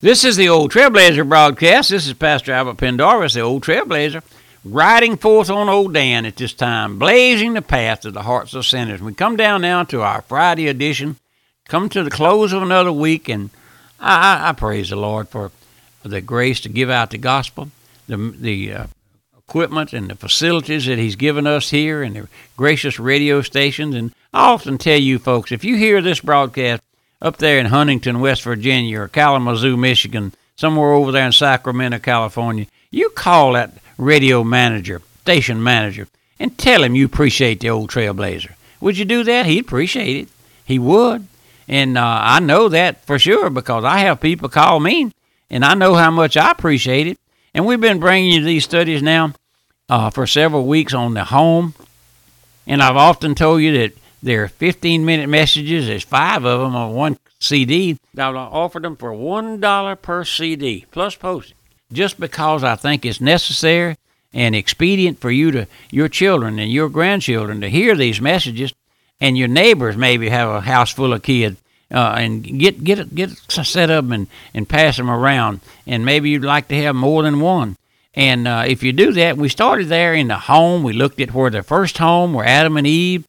This is the Old Trailblazer broadcast. This is Pastor Albert Pendarvis, the Old Trailblazer, riding forth on Old Dan at this time, blazing the path to the hearts of sinners. We come down now to our Friday edition, come to the close of another week, and I, I, praise the Lord for the grace to give out the gospel, the, the uh, equipment and the facilities that He's given us here, and the gracious radio stations. And I often tell you folks, if you hear this broadcast, up there in Huntington, West Virginia, or Kalamazoo, Michigan, somewhere over there in Sacramento, California, you call that radio manager, station manager, and tell him you appreciate the old Trailblazer. Would you do that? He'd appreciate it. He would. And uh, I know that for sure because I have people call me, and I know how much I appreciate it. And we've been bringing you these studies now uh, for several weeks on the home. And I've often told you that they're 15 minute messages. There's five of them on one CD. I've offered them for $1 per CD plus postage just because I think it's necessary and expedient for you to, your children and your grandchildren to hear these messages and your neighbors maybe have a house full of kids. Uh, and get get get set up and, and pass them around, and maybe you'd like to have more than one. And uh, if you do that, we started there in the home. We looked at where the first home, where Adam and Eve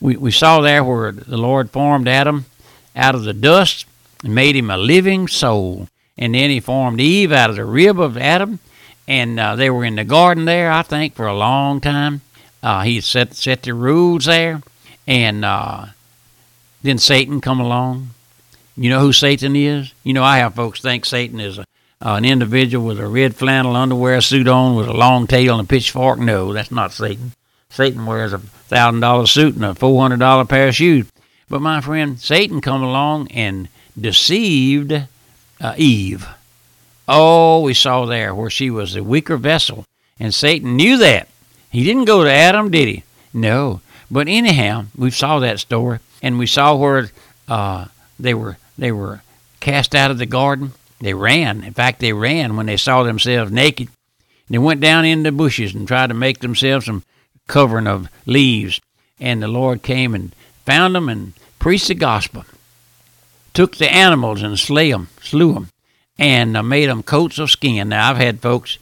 we, we saw there where the Lord formed Adam out of the dust and made him a living soul. And then he formed Eve out of the rib of Adam. And uh, they were in the garden there, I think, for a long time. Uh, he set, set the rules there. And uh, then Satan come along. You know who Satan is? You know, I have folks think Satan is a, uh, an individual with a red flannel underwear suit on with a long tail and a pitchfork. No, that's not Satan. Satan wears a thousand dollar suit and a four hundred dollar pair of shoes. But my friend, Satan come along and deceived uh, Eve. Oh, we saw there where she was the weaker vessel, and Satan knew that. He didn't go to Adam, did he? No. But anyhow, we saw that story, and we saw where uh, they were they were cast out of the garden. They ran. In fact, they ran when they saw themselves naked. They went down in the bushes and tried to make themselves some covering of leaves. And the Lord came and found them and preached the gospel. Took the animals and slay them, slew them, and uh, made them coats of skin. Now, I've had folks,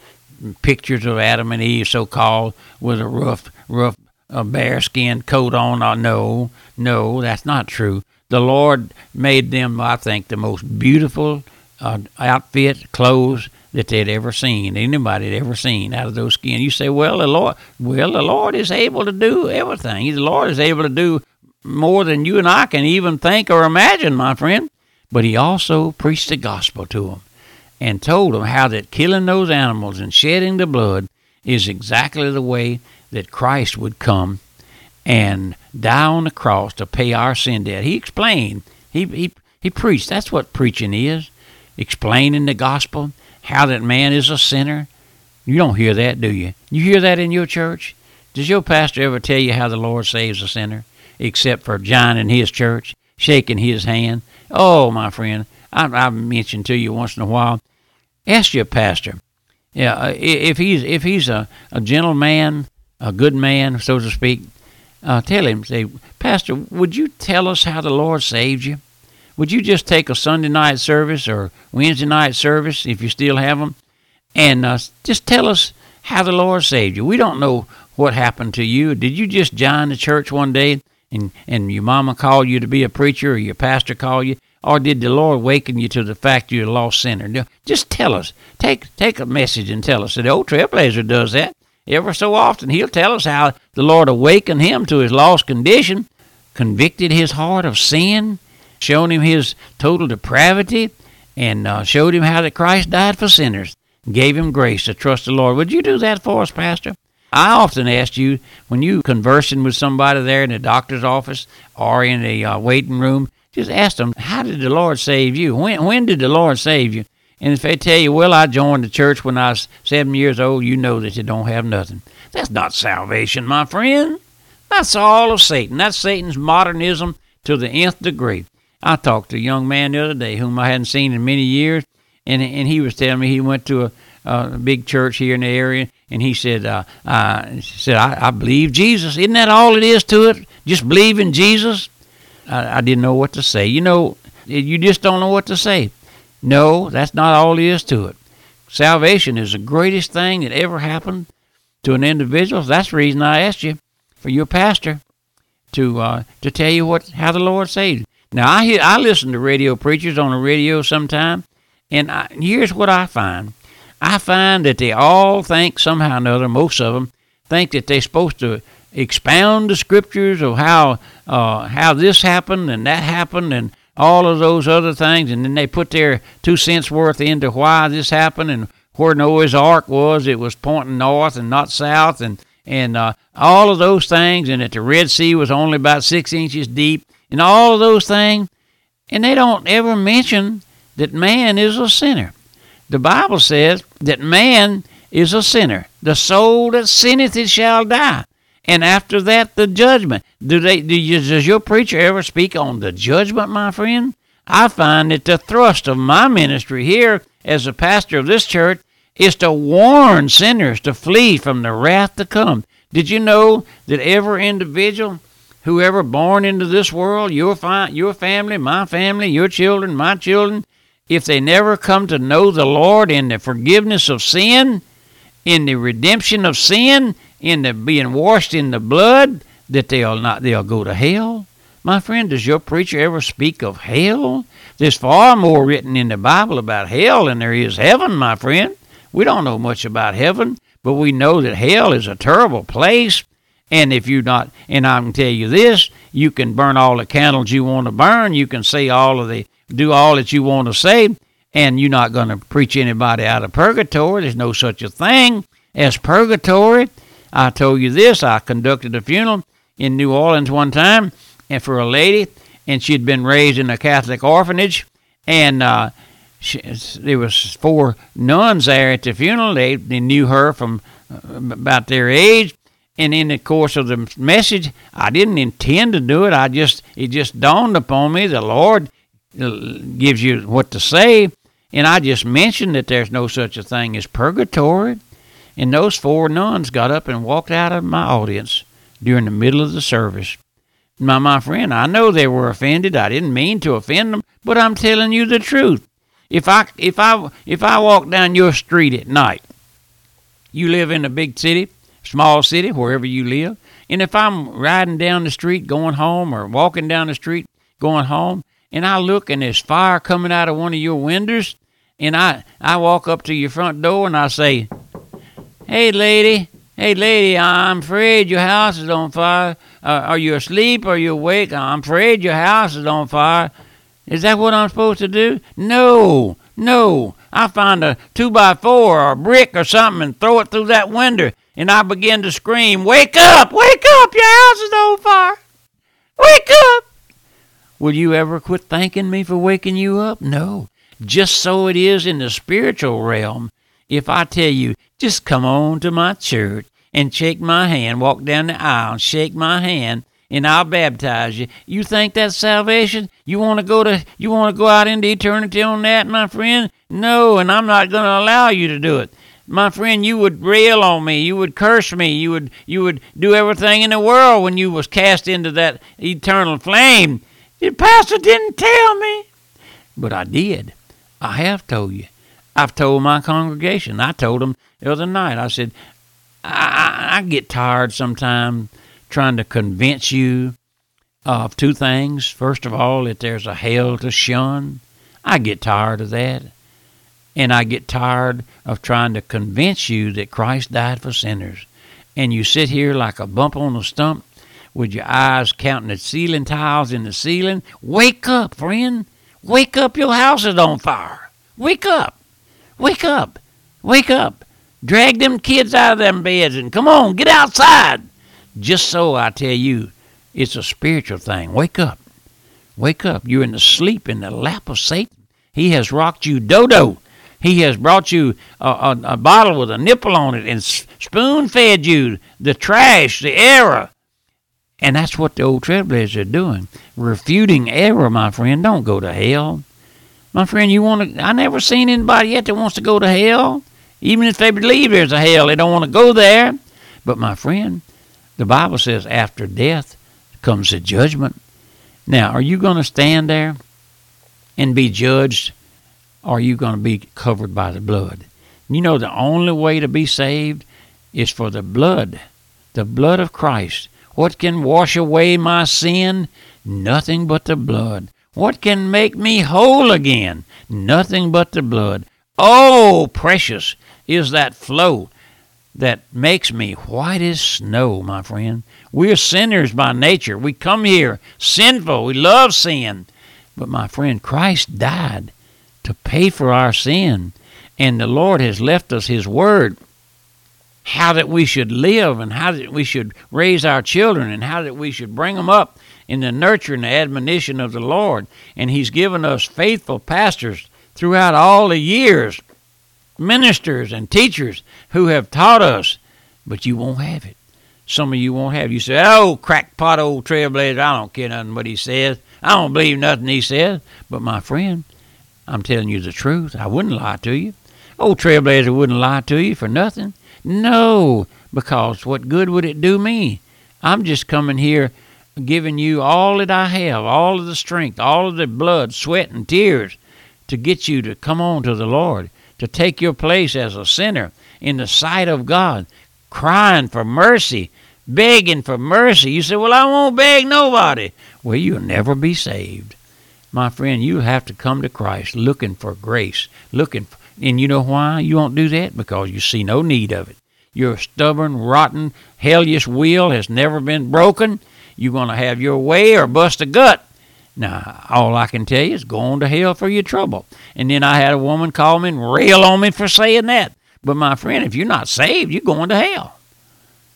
pictures of Adam and Eve, so called, with a rough, rough uh, bear skin coat on. Uh, no, no, that's not true. The Lord made them, I think, the most beautiful uh, outfit, clothes that they'd ever seen, anybody had ever seen out of those skin. You say, well, the Lord, well, the Lord is able to do everything. The Lord is able to do more than you and I can even think or imagine, my friend. But He also preached the gospel to them and told them how that killing those animals and shedding the blood is exactly the way that Christ would come and die on the cross to pay our sin debt. He explained. He he he preached. That's what preaching is. Explaining the gospel how that man is a sinner? You don't hear that, do you? You hear that in your church? Does your pastor ever tell you how the Lord saves a sinner? Except for John in his church, shaking his hand. Oh, my friend, I, I've mentioned to you once in a while. Ask your pastor. Yeah, uh, if he's if he's a, a gentleman, a good man, so to speak, uh, tell him, say, Pastor, would you tell us how the Lord saved you? Would you just take a Sunday night service or Wednesday night service, if you still have them, and uh, just tell us how the Lord saved you? We don't know what happened to you. Did you just join the church one day and, and your mama called you to be a preacher or your pastor called you? Or did the Lord waken you to the fact you're a lost sinner? Just tell us. Take take a message and tell us. The old trailblazer does that. Ever so often, he'll tell us how the Lord awakened him to his lost condition, convicted his heart of sin, shown him his total depravity, and uh, showed him how that Christ died for sinners, gave him grace to trust the Lord. Would you do that for us, Pastor? I often ask you when you conversing with somebody there in the doctor's office or in the uh, waiting room, just ask them, "How did the Lord save you? When when did the Lord save you?" And if they tell you, "Well, I joined the church when I was seven years old," you know that you don't have nothing. That's not salvation, my friend. That's all of Satan. That's Satan's modernism to the nth degree. I talked to a young man the other day whom I hadn't seen in many years, and and he was telling me he went to a, a big church here in the area, and he said, uh, uh, said I, I believe Jesus. Isn't that all it is to it? Just believe in Jesus. I, I didn't know what to say. You know, you just don't know what to say. No, that's not all there is to it. Salvation is the greatest thing that ever happened to an individual. That's the reason I asked you for your pastor to uh, to tell you what how the Lord saved. Now I hear I listen to radio preachers on the radio sometime, and I, here's what I find: I find that they all think somehow or another, most of them think that they're supposed to expound the scriptures of how uh, how this happened and that happened and all of those other things, and then they put their two cents worth into why this happened and where Noah's Ark was. It was pointing north and not south, and and uh, all of those things, and that the Red Sea was only about six inches deep, and all those things, and they don't ever mention that man is a sinner. The Bible says that man is a sinner. The soul that sinneth it shall die. And after that, the judgment. Do they? Do you, does your preacher ever speak on the judgment, my friend? I find that the thrust of my ministry here as a pastor of this church is to warn sinners to flee from the wrath to come. Did you know that every individual, whoever born into this world, your fi- your family, my family, your children, my children, if they never come to know the Lord in the forgiveness of sin, in the redemption of sin, in the being washed in the blood, that they'll not they'll go to hell. My friend, does your preacher ever speak of hell? There's far more written in the Bible about hell than there is heaven, my friend. We don't know much about heaven, but we know that hell is a terrible place. And if you're not, and I can tell you this, you can burn all the candles you want to burn. You can say all of the, do all that you want to say, and you're not going to preach anybody out of purgatory. There's no such a thing as purgatory. I told you this. I conducted a funeral in New Orleans one time, and for a lady, and she'd been raised in a Catholic orphanage, and uh, she, there was four nuns there at the funeral. They, they knew her from uh, about their age, and in the course of the message, I didn't intend to do it. I just it just dawned upon me the Lord uh, gives you what to say, and I just mentioned that there's no such a thing as purgatory. And those four nuns got up and walked out of my audience during the middle of the service. My my friend, I know they were offended. I didn't mean to offend them, but I'm telling you the truth. If I if I if I walk down your street at night, you live in a big city, small city, wherever you live, and if I'm riding down the street going home or walking down the street going home, and I look and there's fire coming out of one of your windows, and I I walk up to your front door and I say, "Hey, lady, hey, lady, I'm afraid your house is on fire. Uh, are you asleep? Are you awake? I'm afraid your house is on fire." Is that what I'm supposed to do? No, no. I find a two by four or a brick or something and throw it through that window, and I begin to scream, Wake up! Wake up! Your house is on fire! Wake up! Will you ever quit thanking me for waking you up? No. Just so it is in the spiritual realm. If I tell you, just come on to my church and shake my hand, walk down the aisle and shake my hand, and I'll baptize you. You think that's salvation? You want to go to you want to go out into eternity on that, my friend? No, and I'm not going to allow you to do it. My friend, you would rail on me, you would curse me, you would you would do everything in the world when you was cast into that eternal flame. The pastor didn't tell me, but I did. I have told you. I've told my congregation. I told them the other night. I said, I, I get tired sometimes trying to convince you of two things. First of all, that there's a hell to shun. I get tired of that. And I get tired of trying to convince you that Christ died for sinners. And you sit here like a bump on a stump with your eyes counting the ceiling tiles in the ceiling. Wake up, friend. Wake up. Your house is on fire. Wake up. Wake up. Wake up. Drag them kids out of them beds and come on, get outside. Just so I tell you, it's a spiritual thing. Wake up. Wake up. You're in the sleep in the lap of Satan. He has rocked you dodo. He has brought you a, a, a bottle with a nipple on it and spoon fed you the trash, the error. And that's what the old trailblazers are doing. Refuting error, my friend. Don't go to hell. My friend, you want to. I never seen anybody yet that wants to go to hell. Even if they believe there's a hell, they don't want to go there. But my friend, the Bible says after death comes the judgment. Now, are you going to stand there and be judged or are you going to be covered by the blood? You know, the only way to be saved is for the blood, the blood of Christ. What can wash away my sin? Nothing but the blood. What can make me whole again? Nothing but the blood. Oh, precious is that flow that makes me white as snow, my friend. We're sinners by nature. We come here sinful. We love sin. But, my friend, Christ died to pay for our sin. And the Lord has left us His Word how that we should live and how that we should raise our children and how that we should bring them up in the nurture and the admonition of the Lord. And He's given us faithful pastors throughout all the years, ministers and teachers who have taught us, but you won't have it. Some of you won't have. It. You say, "Oh, crackpot old trailblazer, I don't care nothing what he says. I don't believe nothing he says." But my friend, I'm telling you the truth. I wouldn't lie to you. Old trailblazer wouldn't lie to you for nothing. No, because what good would it do me? I'm just coming here giving you all that I have, all of the strength, all of the blood, sweat, and tears to get you to come on to the Lord, to take your place as a sinner in the sight of God, crying for mercy, begging for mercy. You say, Well, I won't beg nobody. Well, you'll never be saved. My friend, you have to come to Christ looking for grace, looking for, and you know why you won't do that? Because you see no need of it. Your stubborn, rotten, hellish will has never been broken. You're going to have your way or bust a gut. Now, all I can tell you is go on to hell for your trouble. And then I had a woman call me and rail on me for saying that. But my friend, if you're not saved, you're going to hell.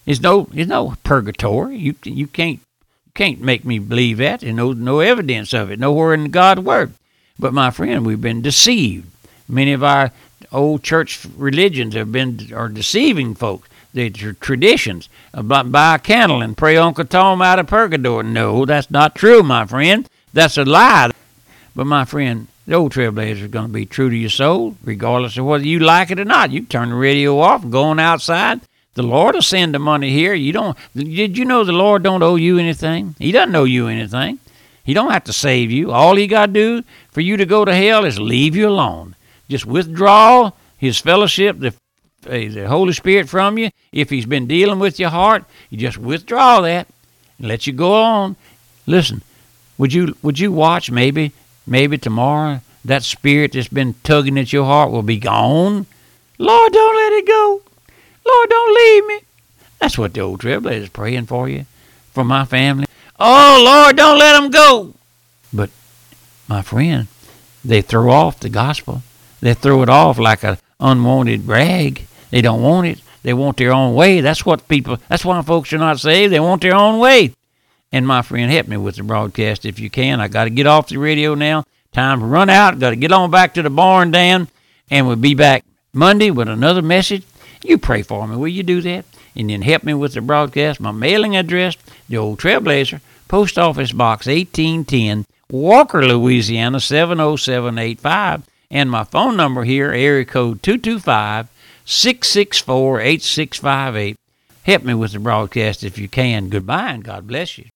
There's no, there's no purgatory. You, you can't, you can't make me believe that. There's no, no evidence of it, nowhere in God's word. But my friend, we've been deceived. Many of our old church religions have been are deceiving folks. They're traditions uh, about buy a candle and pray Uncle Tom out of purgatory. No, that's not true, my friend. That's a lie. But my friend, the old trailblazer is going to be true to your soul, regardless of whether you like it or not. You turn the radio off, going outside. The Lord will send the money here. You don't. Did you know the Lord don't owe you anything? He doesn't owe you anything. He don't have to save you. All he got to do for you to go to hell is leave you alone. Just withdraw his fellowship, the, eh, the Holy Spirit from you. If he's been dealing with your heart, you just withdraw that and let you go on. Listen, would you would you watch maybe maybe tomorrow that spirit that's been tugging at your heart will be gone? Lord, don't let it go. Lord, don't leave me. That's what the old trailblazer is praying for you, for my family. Oh, Lord, don't let them go. But, my friend, they throw off the gospel. They throw it off like an unwanted rag. They don't want it. They want their own way. That's what people, that's why folks are not saved. They want their own way. And my friend, help me with the broadcast if you can. I got to get off the radio now. Time to run out. Got to get on back to the barn, Dan. And we'll be back Monday with another message. You pray for me. Will you do that? And then help me with the broadcast. My mailing address, the old Trailblazer, Post Office Box 1810, Walker, Louisiana 70785. And my phone number here, area code 225 664 8658. Help me with the broadcast if you can. Goodbye and God bless you.